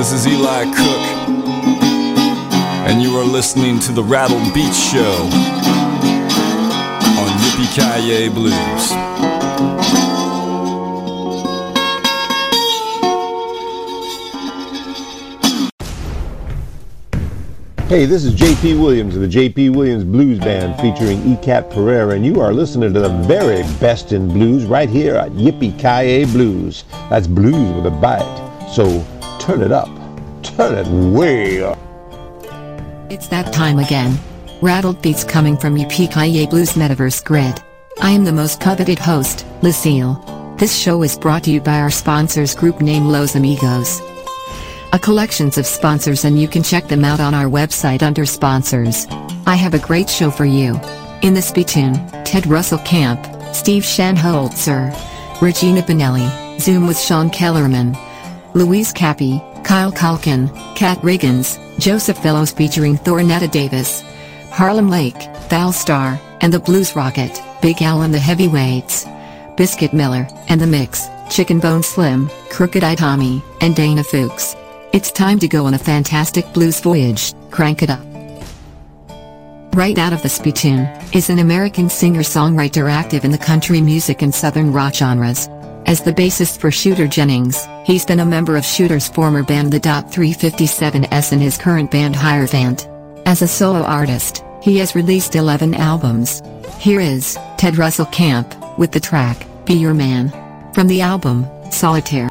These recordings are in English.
This is Eli Cook, and you are listening to the Rattled Beats Show on Yippee Kaye Blues. Hey, this is J.P. Williams of the J.P. Williams Blues Band featuring ECAP Pereira, and you are listening to the very best in blues right here at Yippee Kaye Blues. That's blues with a bite. So turn it up. Turn it way up. It's that time again. Rattled beats coming from Yippee Blues Metaverse Grid. I am the most coveted host, Lucille. This show is brought to you by our sponsors group named Los Amigos. A collections of sponsors and you can check them out on our website under sponsors. I have a great show for you. In the spittoon, Ted Russell Camp, Steve Shanholzer, Regina Benelli, Zoom with Sean Kellerman, Louise Cappy, Kyle Culkin, Kat Riggins, Joseph Fellows featuring Thornetta Davis, Harlem Lake, Thal Star, and the Blues Rocket, Big Al and the Heavyweights, Biscuit Miller, and the Mix, Chicken Bone Slim, Crooked Eye Tommy, and Dana Fuchs. It's time to go on a fantastic blues voyage, crank it up. Right out of the spittoon, is an American singer-songwriter active in the country music and southern rock genres. As the bassist for Shooter Jennings, he's been a member of Shooter's former band the Dot 357S and his current band Hierophant. As a solo artist, he has released 11 albums. Here is Ted Russell Camp with the track Be Your Man from the album Solitaire.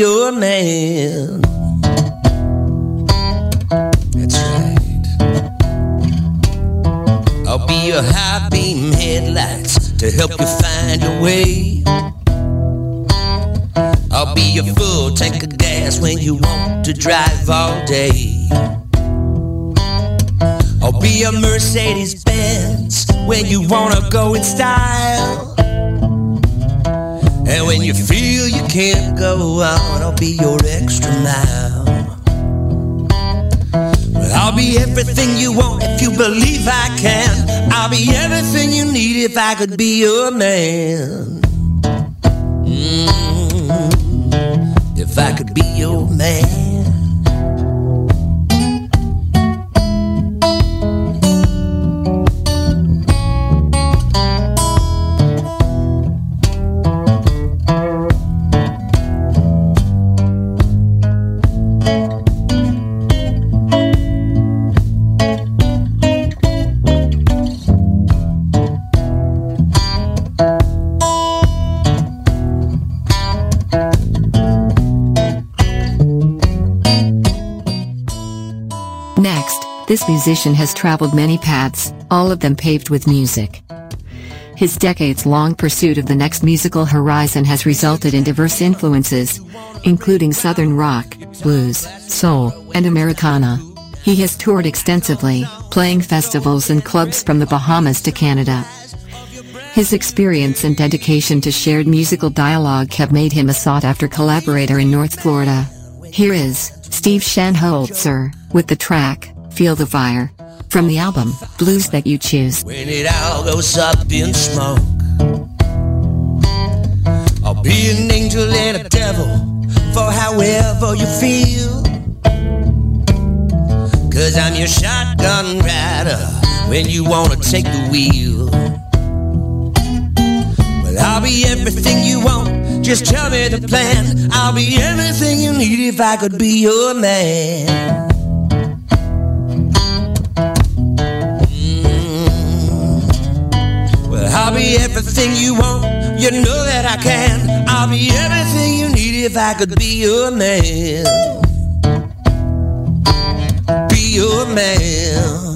Your man. That's right. I'll be your high beam headlights to help you find your way. I'll be your full tank of gas when you want to drive all day. I'll be your Mercedes Benz when you wanna go in style. And when you feel you can't go on, I'll be your extra mile. Well, I'll be everything you want if you believe I can. I'll be everything you need if I could be your man. Mm, if I could be your man. This musician has traveled many paths, all of them paved with music. His decades-long pursuit of the next musical horizon has resulted in diverse influences, including southern rock, blues, soul, and Americana. He has toured extensively, playing festivals and clubs from the Bahamas to Canada. His experience and dedication to shared musical dialogue have made him a sought-after collaborator in North Florida. Here is Steve Shanholzer with the track Feel the Fire from the album Blues That You Choose. when it all goes up in smoke. I'll be an angel and a devil for however you feel. Cause I'm your shotgun rider when you wanna take the wheel. Well, I'll be everything you want, just tell me the plan. I'll be everything you need if I could be your man. Everything you want. You know that I can. I'll be everything you need if I could be your man. Be your man.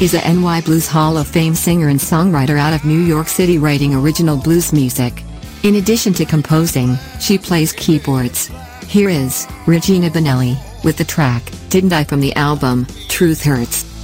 Is a NY Blues Hall of Fame singer and songwriter out of New York City writing original blues music. In addition to composing, she plays keyboards. Here is Regina Benelli with the track Didn't I from the album Truth Hurts.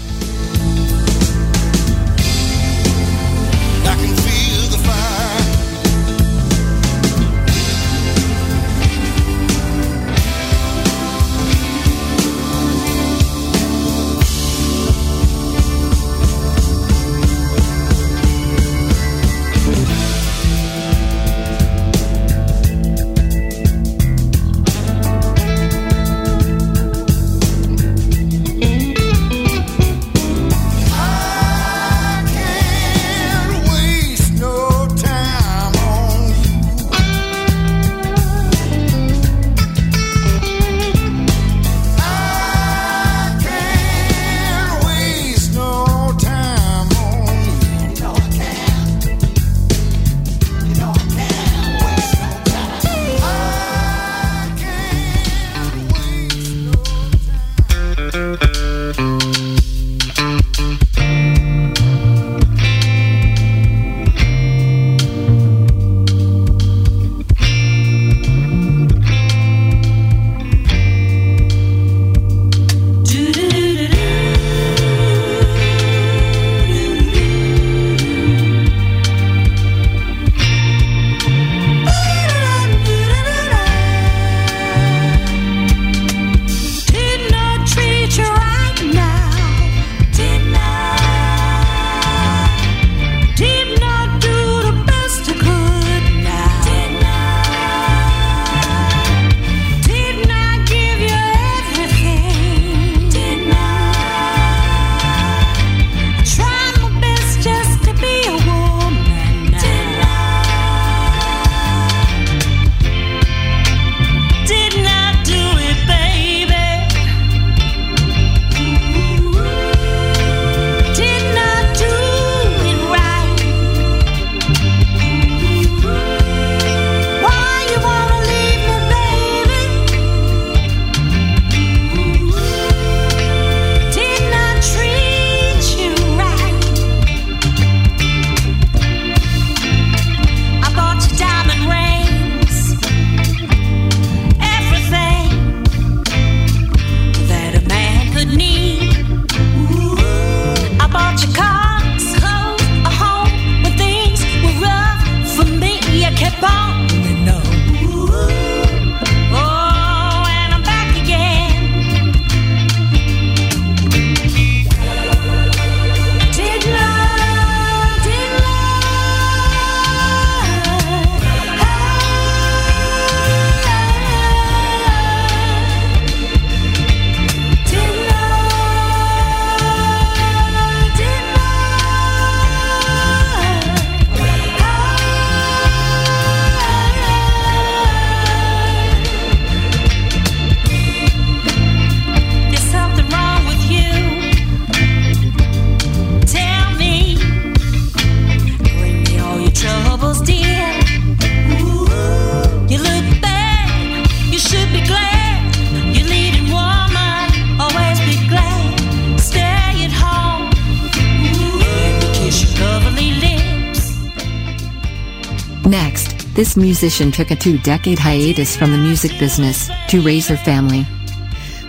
This musician took a two-decade hiatus from the music business to raise her family.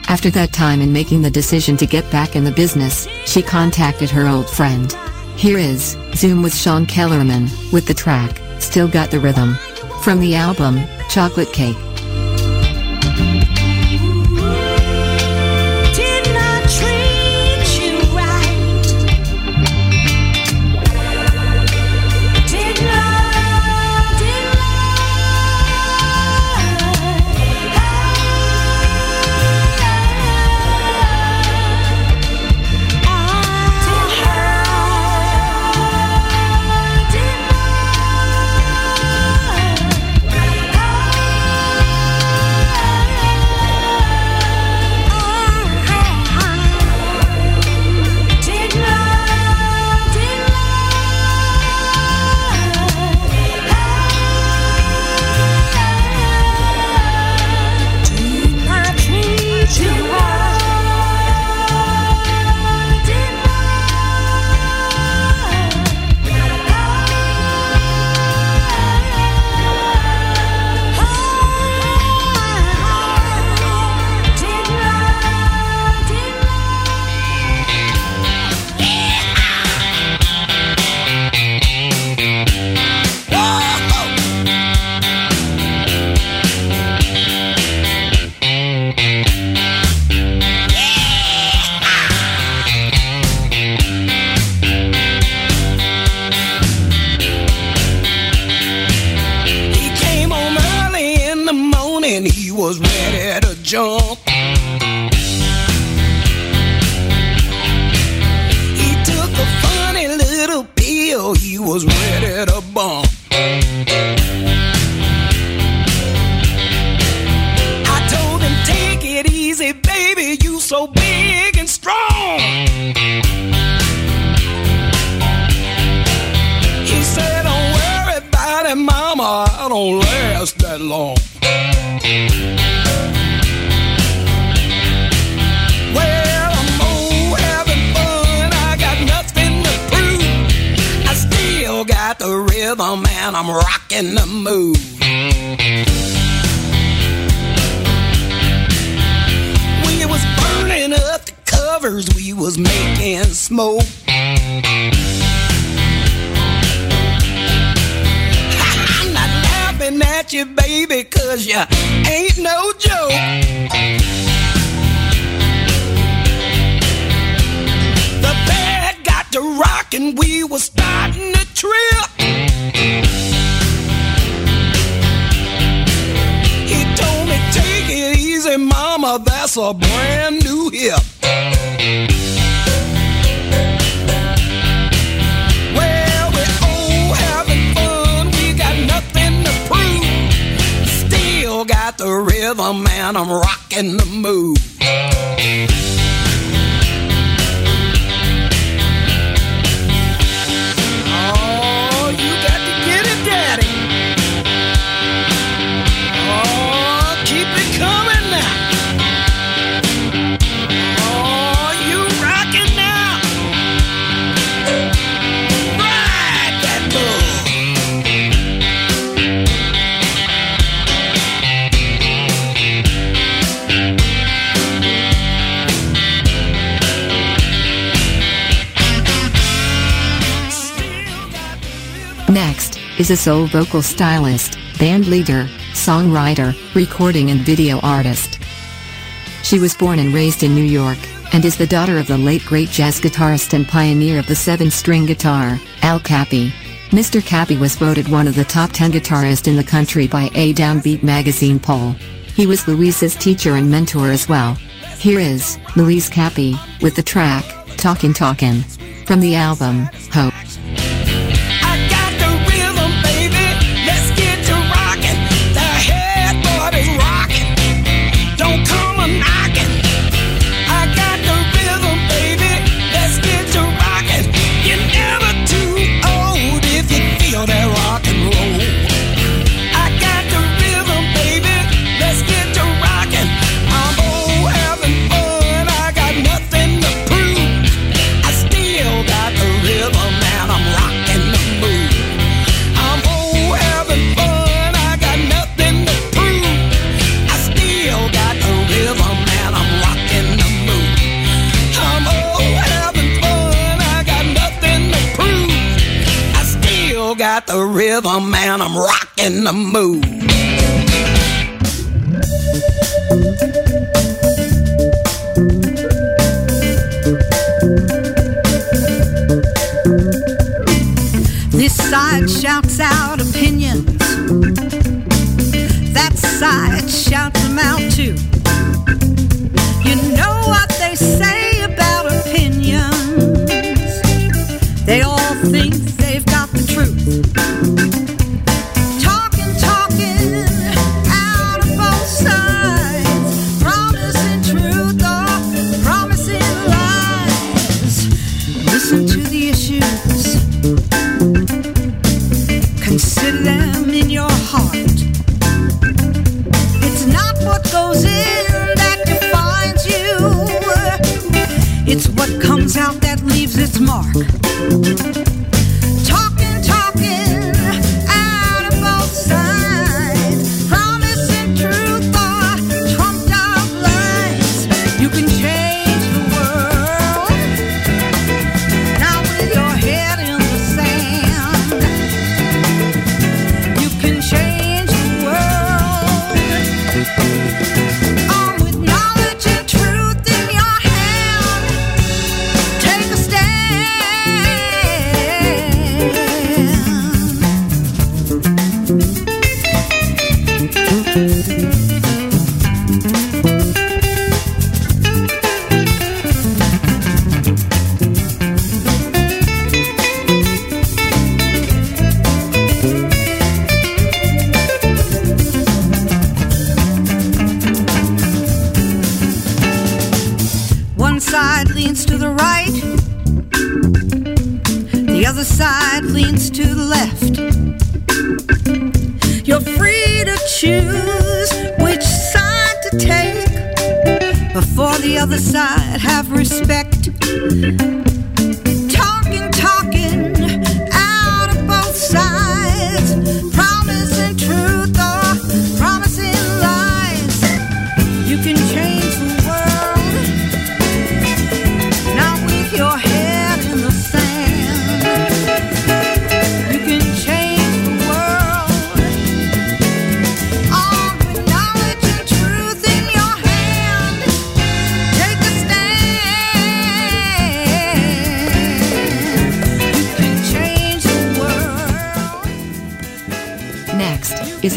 After that time and making the decision to get back in the business, she contacted her old friend. Here is Zoom with Sean Kellerman with the track Still Got the Rhythm from the album Chocolate Cake. Rocking the move. We was burning up the covers. We was making smoke. A brand new hip. Well, we're all having fun. We got nothing to prove. Still got the rhythm and I'm rocking the move. Is a soul vocal stylist, band leader, songwriter, recording and video artist. She was born and raised in New York, and is the daughter of the late great jazz guitarist and pioneer of the seven-string guitar, Al Cappy. Mr. Cappy was voted one of the top 10 guitarists in the country by a Downbeat magazine poll. He was Louise's teacher and mentor as well. Here is Louise Cappy with the track Talkin' Talkin' from the album Hope. got the rhythm man, I'm rocking the mood. This side shouts out opinions. That side shouts them out too.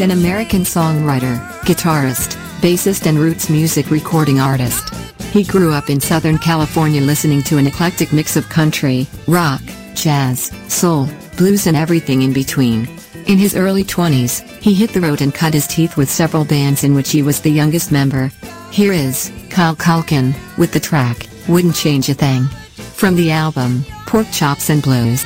an American songwriter, guitarist, bassist and roots music recording artist. He grew up in Southern California listening to an eclectic mix of country, rock, jazz, soul, blues and everything in between. In his early 20s, he hit the road and cut his teeth with several bands in which he was the youngest member. Here is Kyle Culkin with the track, Wouldn't Change a Thing. From the album, Pork Chops and Blues.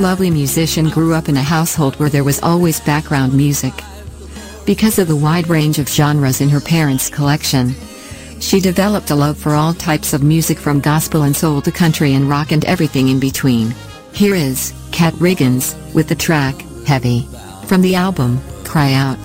Lovely musician grew up in a household where there was always background music. Because of the wide range of genres in her parents' collection, she developed a love for all types of music from gospel and soul to country and rock and everything in between. Here is Kat Riggins with the track Heavy from the album Cry Out.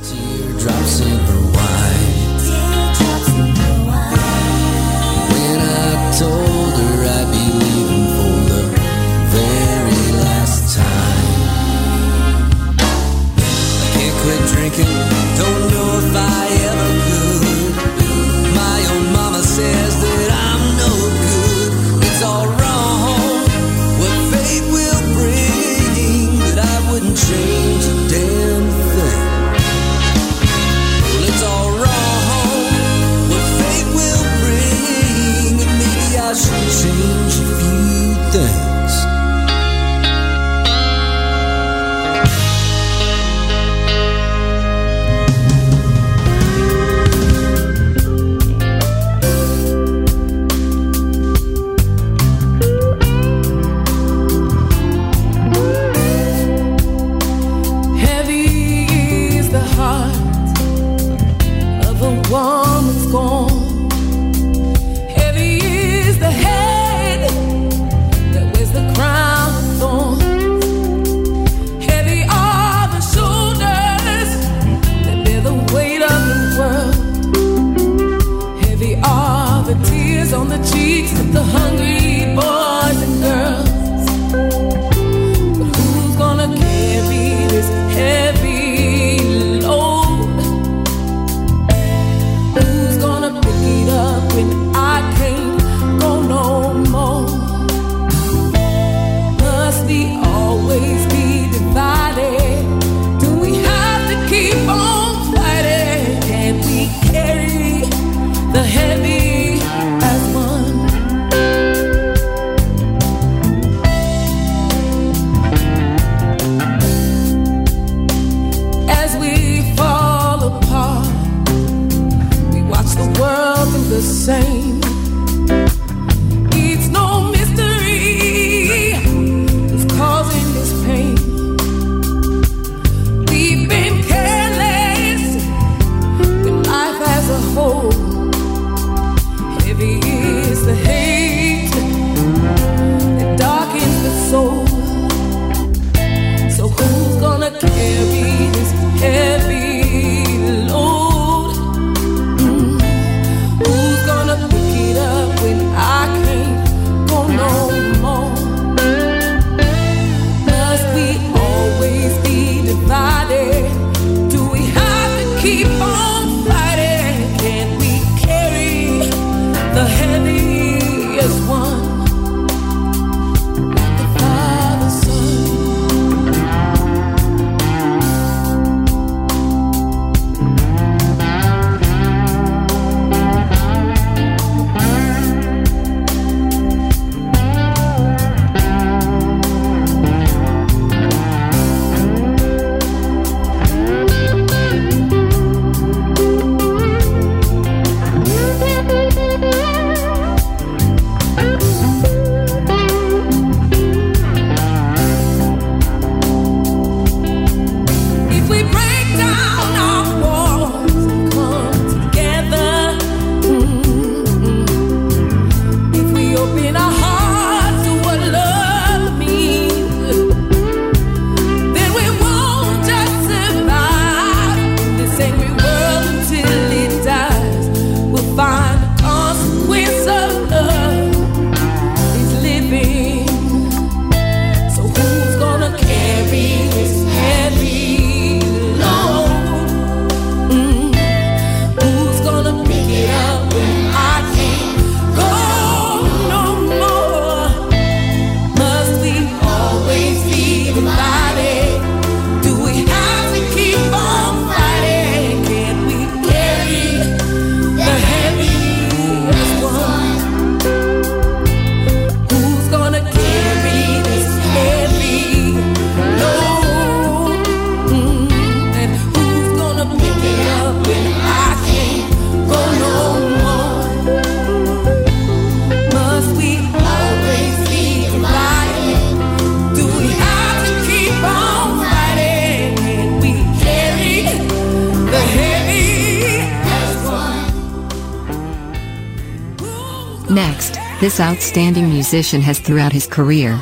This outstanding musician has throughout his career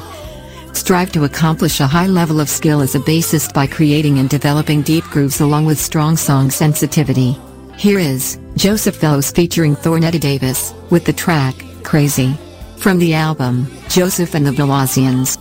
strived to accomplish a high level of skill as a bassist by creating and developing deep grooves along with strong song sensitivity. Here is Joseph Fellows featuring Thornetta Davis with the track Crazy from the album Joseph and the Velozians.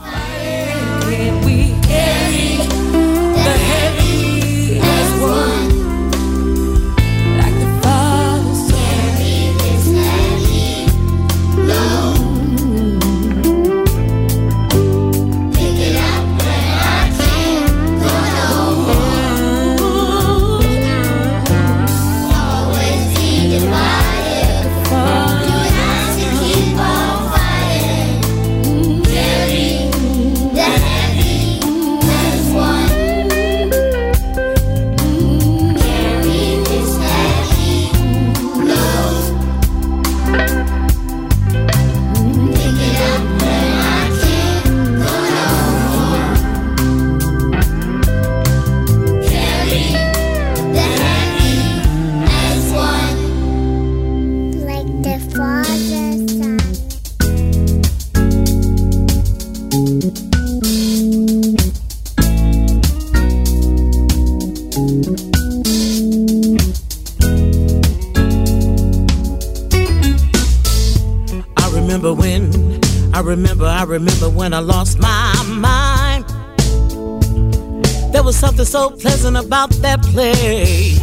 Remember, when I lost my mind. There was something so pleasant about that place.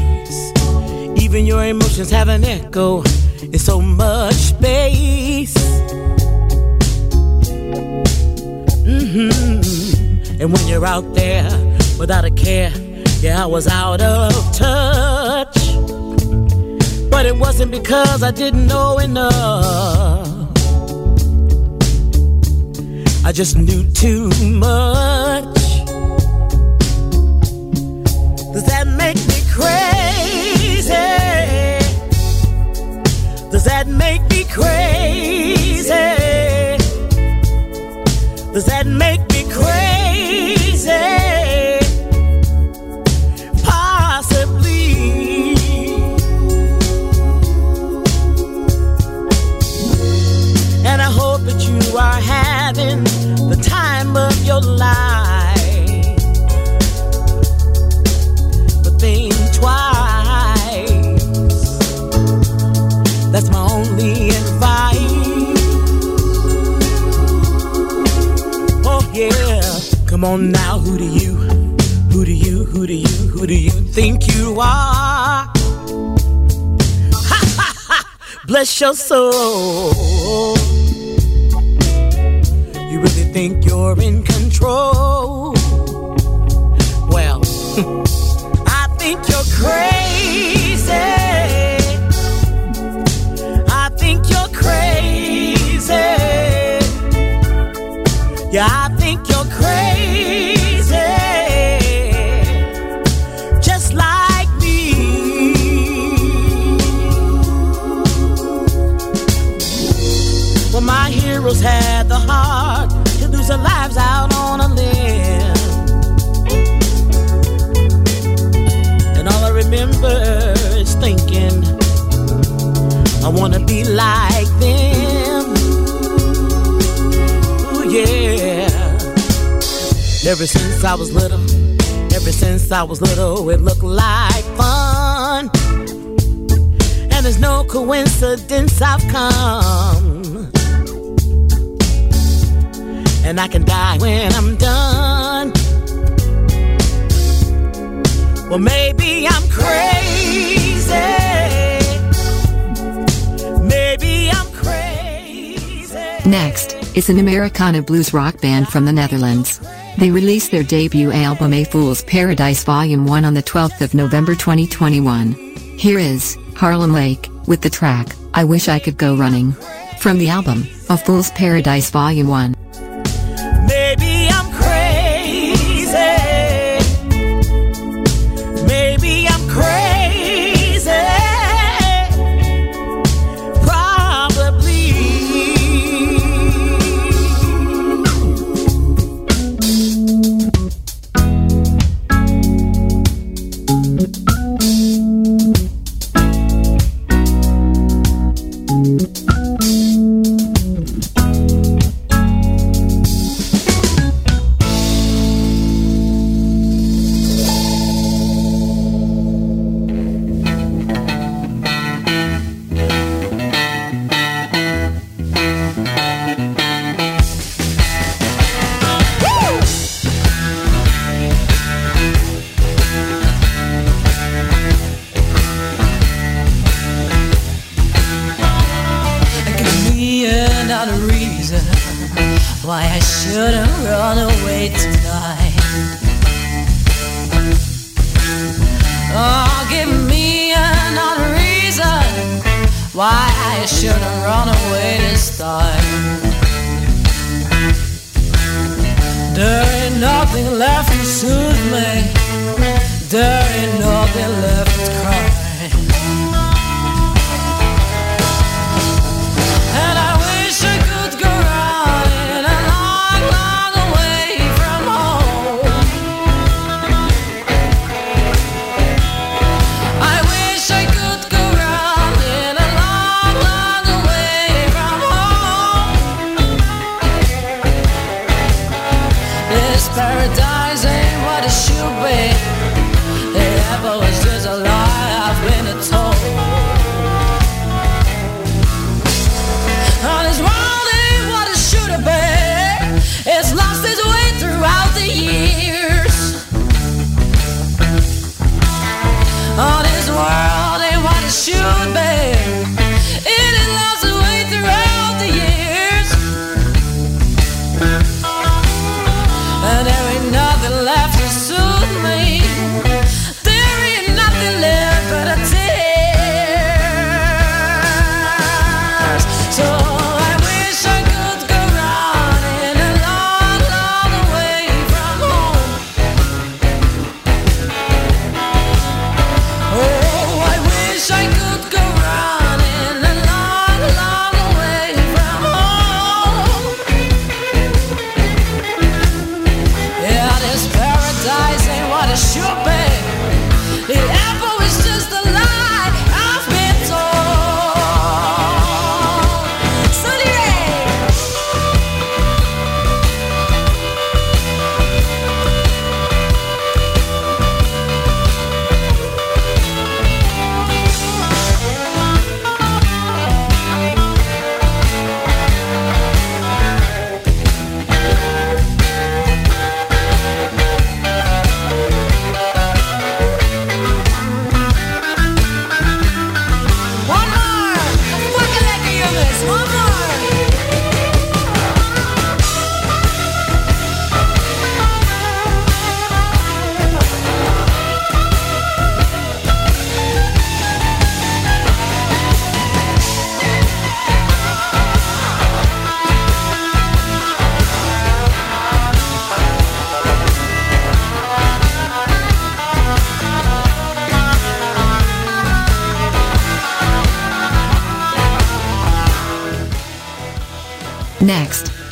Even your emotions have an echo in so much space. hmm And when you're out there without a care, yeah, I was out of touch. But it wasn't because I didn't know enough. I just knew too much. Does that make me crazy? Does that make me crazy? Does that make Come on now, who do you, who do you, who do you, who do you think you are? Bless your soul. You really think you're in control? Well, I think you're crazy. Ever since I was little, ever since I was little, it looked like fun. And there's no coincidence I've come. And I can die when I'm done. Well, maybe I'm crazy. Maybe I'm crazy. Next is an Americana blues rock band from the Netherlands. They released their debut album A Fool's Paradise Volume 1 on the 12th of November 2021. Here is Harlem Lake with the track I Wish I Could Go Running from the album A Fool's Paradise Volume 1.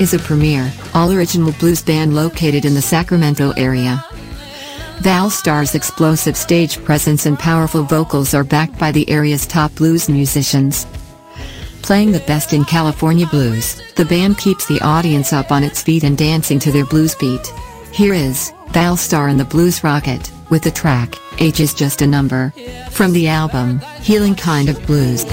is a premier, all-original blues band located in the Sacramento area. Val Starr's explosive stage presence and powerful vocals are backed by the area's top blues musicians. Playing the best in California blues, the band keeps the audience up on its feet and dancing to their blues beat. Here is, Valstar and the Blues Rocket, with the track, Age is Just a Number. From the album, Healing Kind of Blues.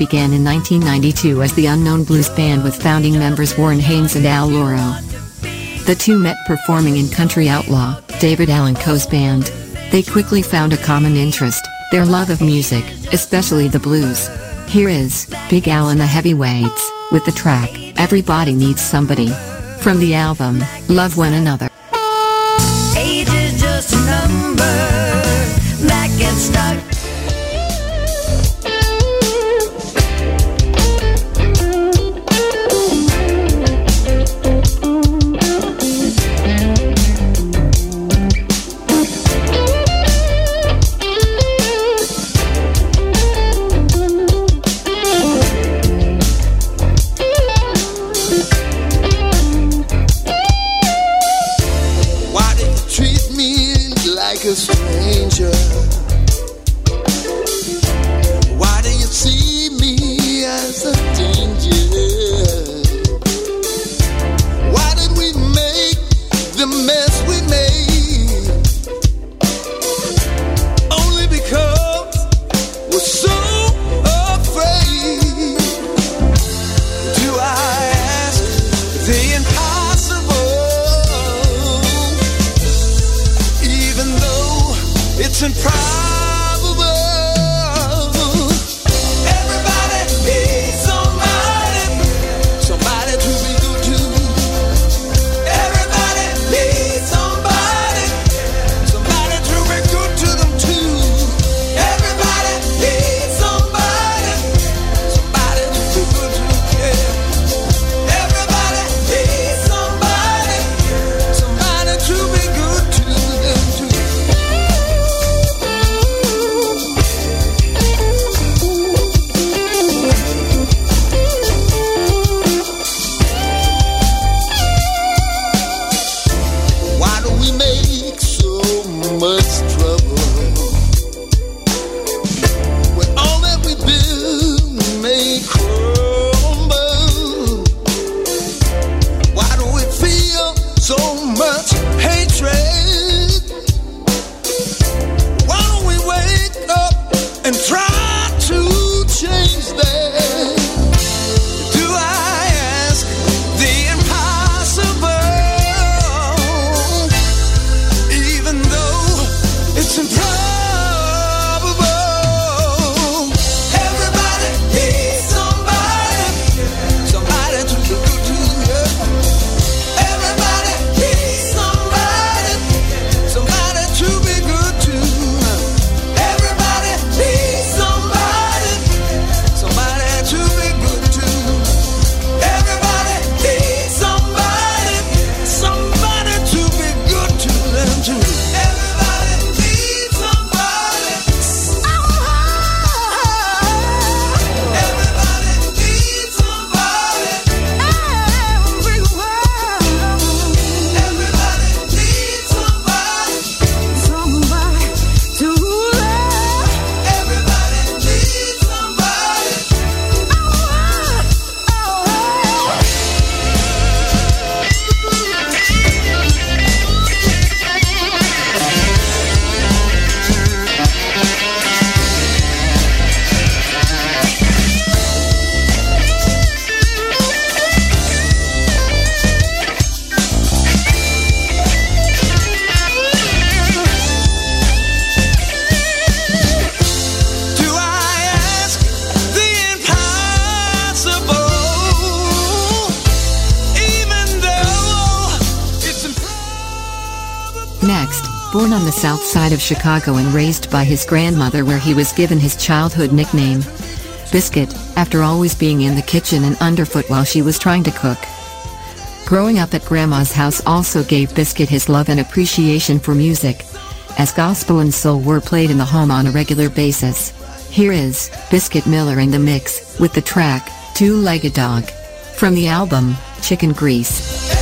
Began in 1992 as the Unknown Blues Band with founding members Warren Haynes and Al Lauro. The two met performing in Country Outlaw, David Allan Coe's band. They quickly found a common interest, their love of music, especially the blues. Here is Big Al and the Heavyweights, with the track, Everybody Needs Somebody. From the album, Love One Another. Chicago and raised by his grandmother where he was given his childhood nickname, Biscuit, after always being in the kitchen and underfoot while she was trying to cook. Growing up at Grandma's house also gave Biscuit his love and appreciation for music, as gospel and soul were played in the home on a regular basis. Here is Biscuit Miller in the mix with the track Two-Legged Dog from the album Chicken Grease.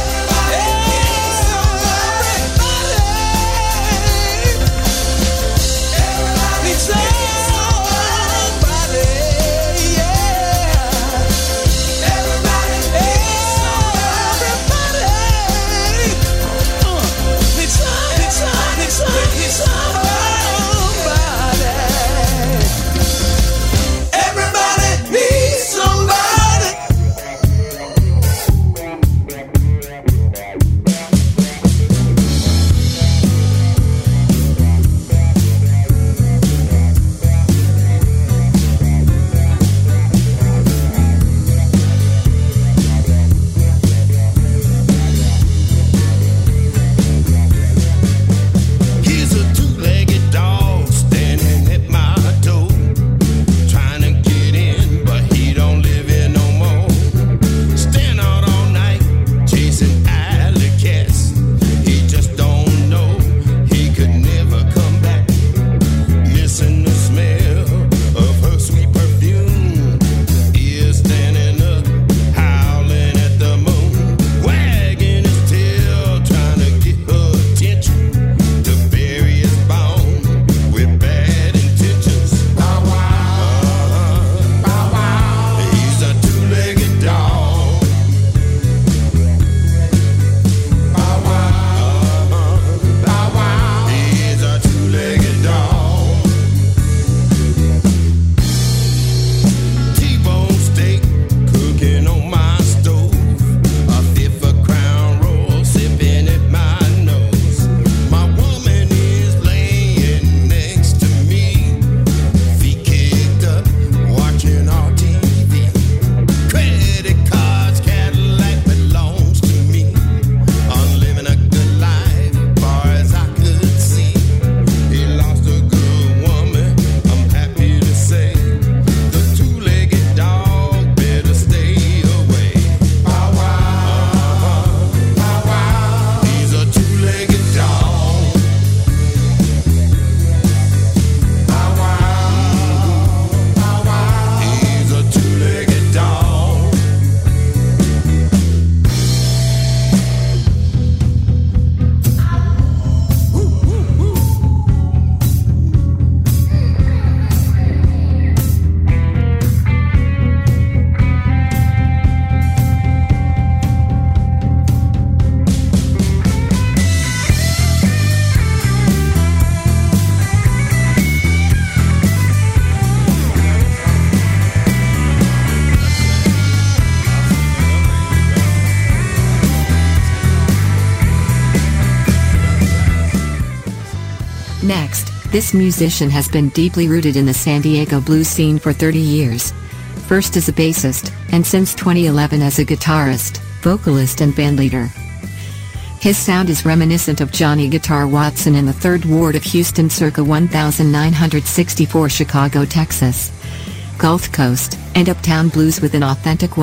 This musician has been deeply rooted in the San Diego blues scene for 30 years. First as a bassist, and since 2011 as a guitarist, vocalist and bandleader. His sound is reminiscent of Johnny Guitar Watson in the 3rd Ward of Houston circa 1964 Chicago, Texas. Gulf Coast, and Uptown Blues with an authentic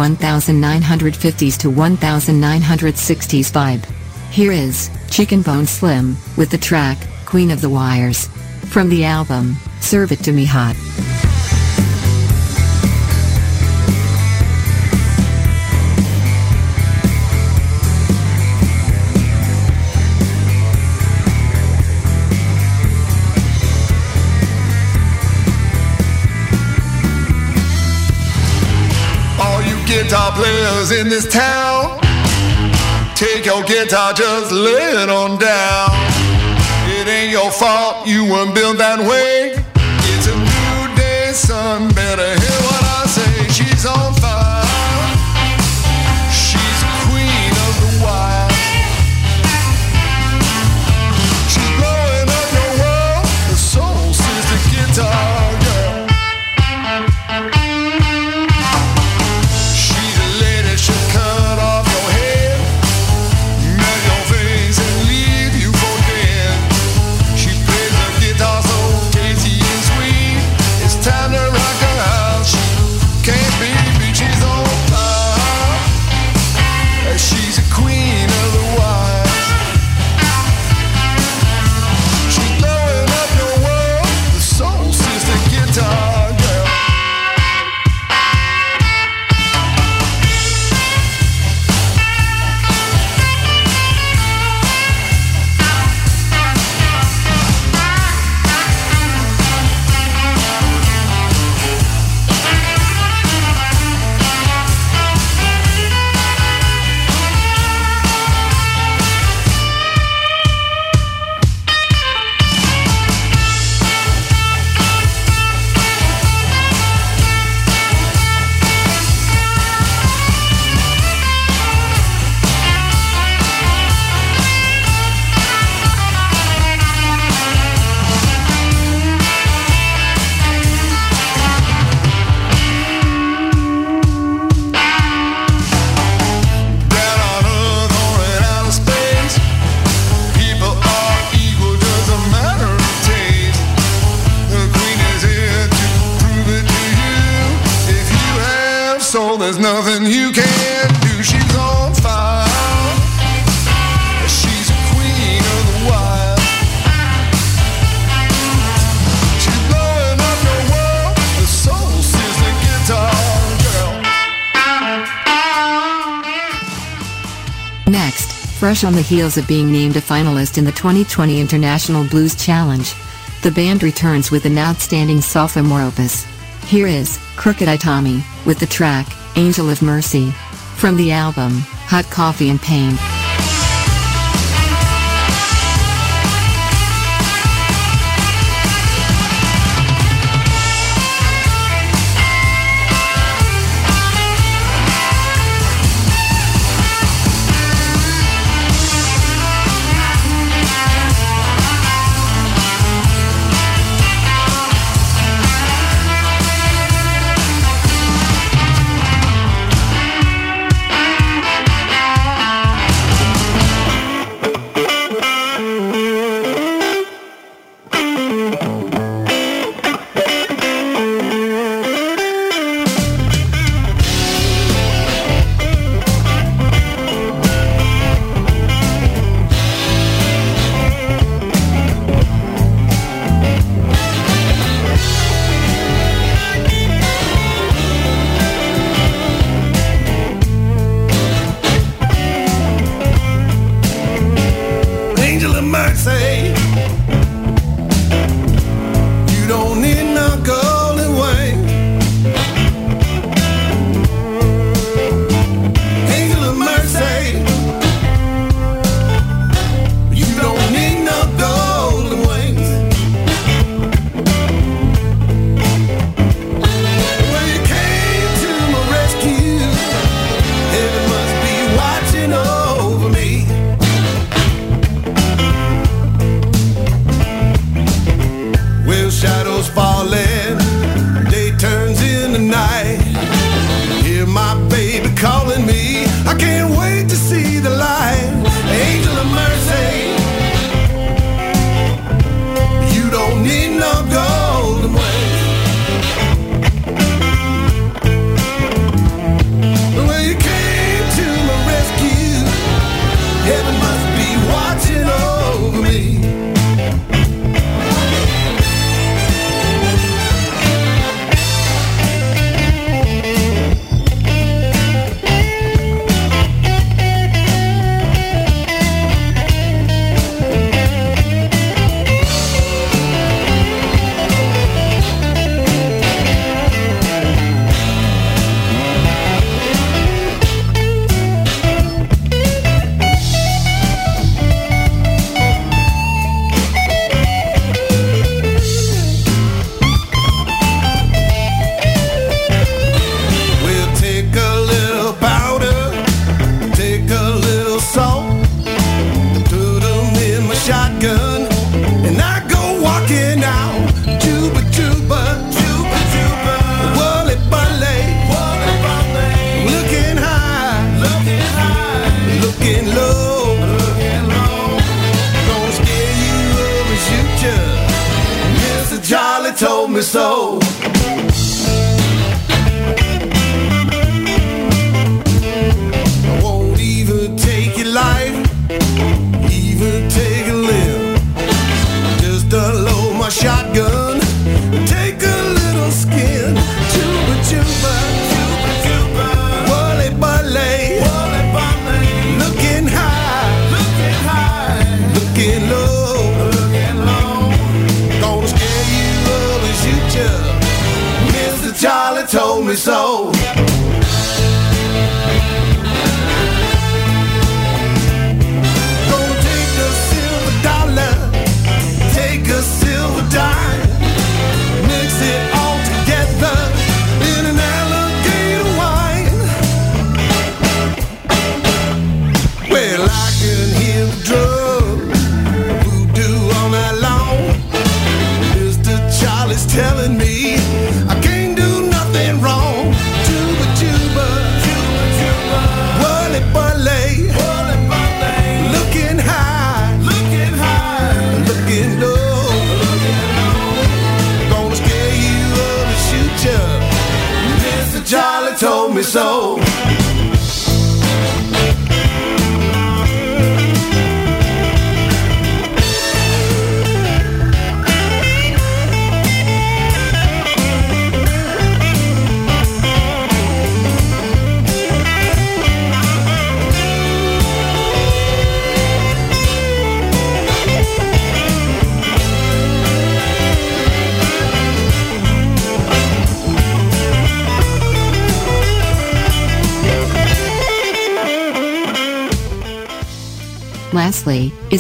1950s to 1960s vibe. Here is Chicken Bone Slim with the track Queen of the Wires from the album Serve It to Me Hot. All you guitar players in this town, take your guitar, just lay it on down. It ain't your fault you weren't built that way. It's a new day, son. Better nothing you can do. She's on fire. She's a queen of the wild. She's blowing up the world. The soul the guitar girl. Next, fresh on the heels of being named a finalist in the 2020 International Blues Challenge, the band returns with an outstanding sophomore opus. Here is Crooked Eye Tommy with the track Angel of Mercy. From the album, Hot Coffee and Pain.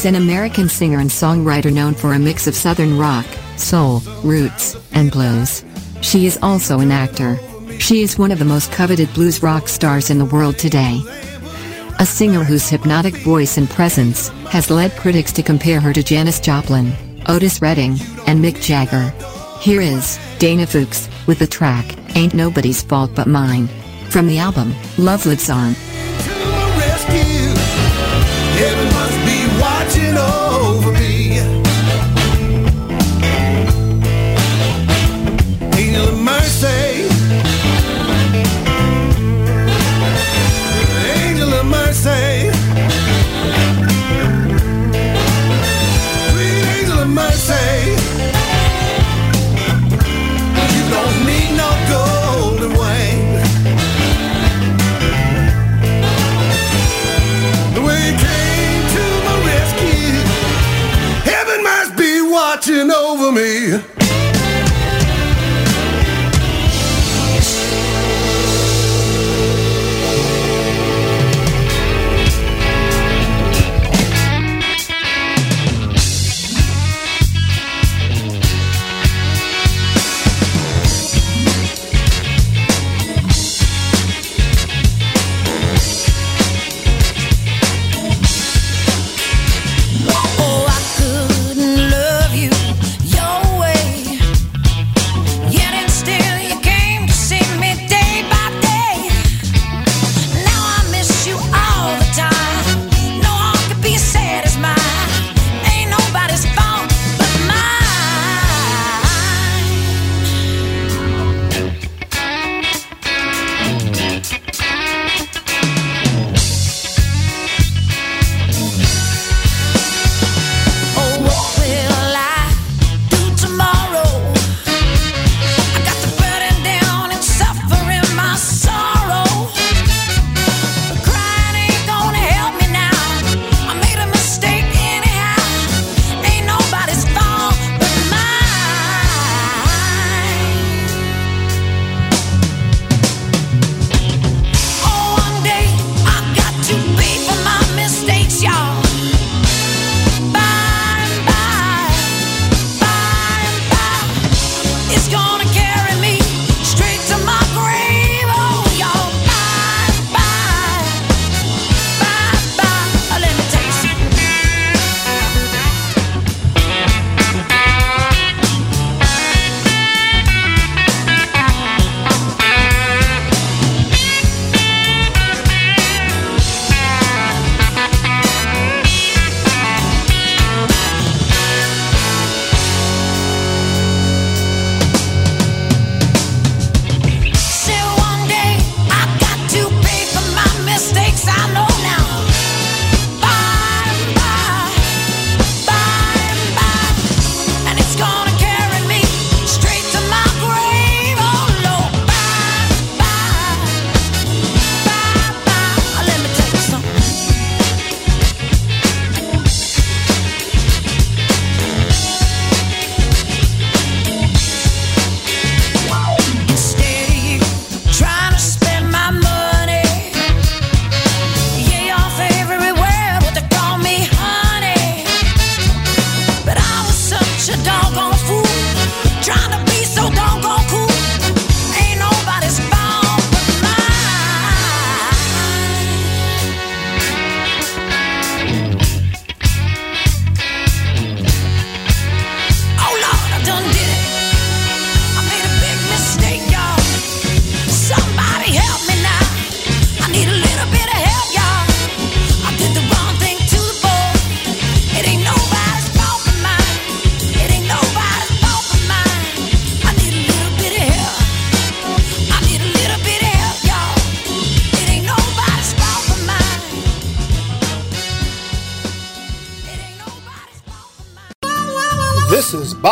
An American singer and songwriter known for a mix of southern rock, soul, roots, and blues. She is also an actor. She is one of the most coveted blues rock stars in the world today. A singer whose hypnotic voice and presence has led critics to compare her to Janis Joplin, Otis Redding, and Mick Jagger. Here is Dana Fuchs with the track Ain't Nobody's Fault But Mine from the album Love Lives On. No.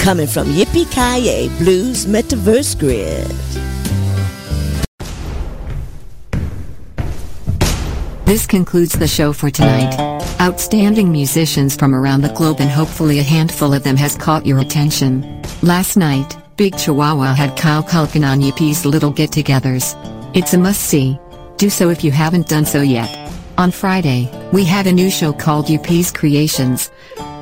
coming from Yippie Kaye Blues Metaverse Grid. This concludes the show for tonight. Outstanding musicians from around the globe and hopefully a handful of them has caught your attention. Last night, Big Chihuahua had Kyle Culkin on Yippie's Little Get-Togethers. It's a must-see. Do so if you haven't done so yet. On Friday, we have a new show called Yippie's Creations.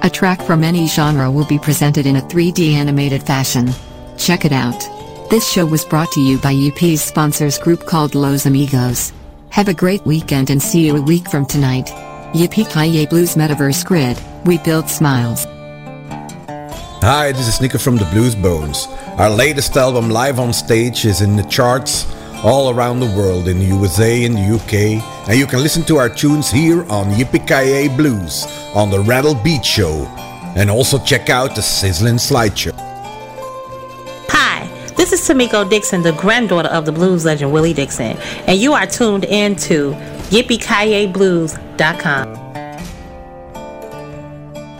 A track from any genre will be presented in a 3D animated fashion. Check it out. This show was brought to you by UP's sponsors group called Los Amigos. Have a great weekend and see you a week from tonight. Yippee Kaye Blues Metaverse Grid, we build smiles. Hi, this is Nico from the Blues Bones. Our latest album, Live on Stage, is in the charts all around the world in the USA and the UK, and you can listen to our tunes here on Yippee Blues on the Rattled Beats Show, and also check out the sizzling slideshow. Hi, this is Tamiko Dixon, the granddaughter of the blues legend Willie Dixon, and you are tuned in to YippieKayeBlues.com.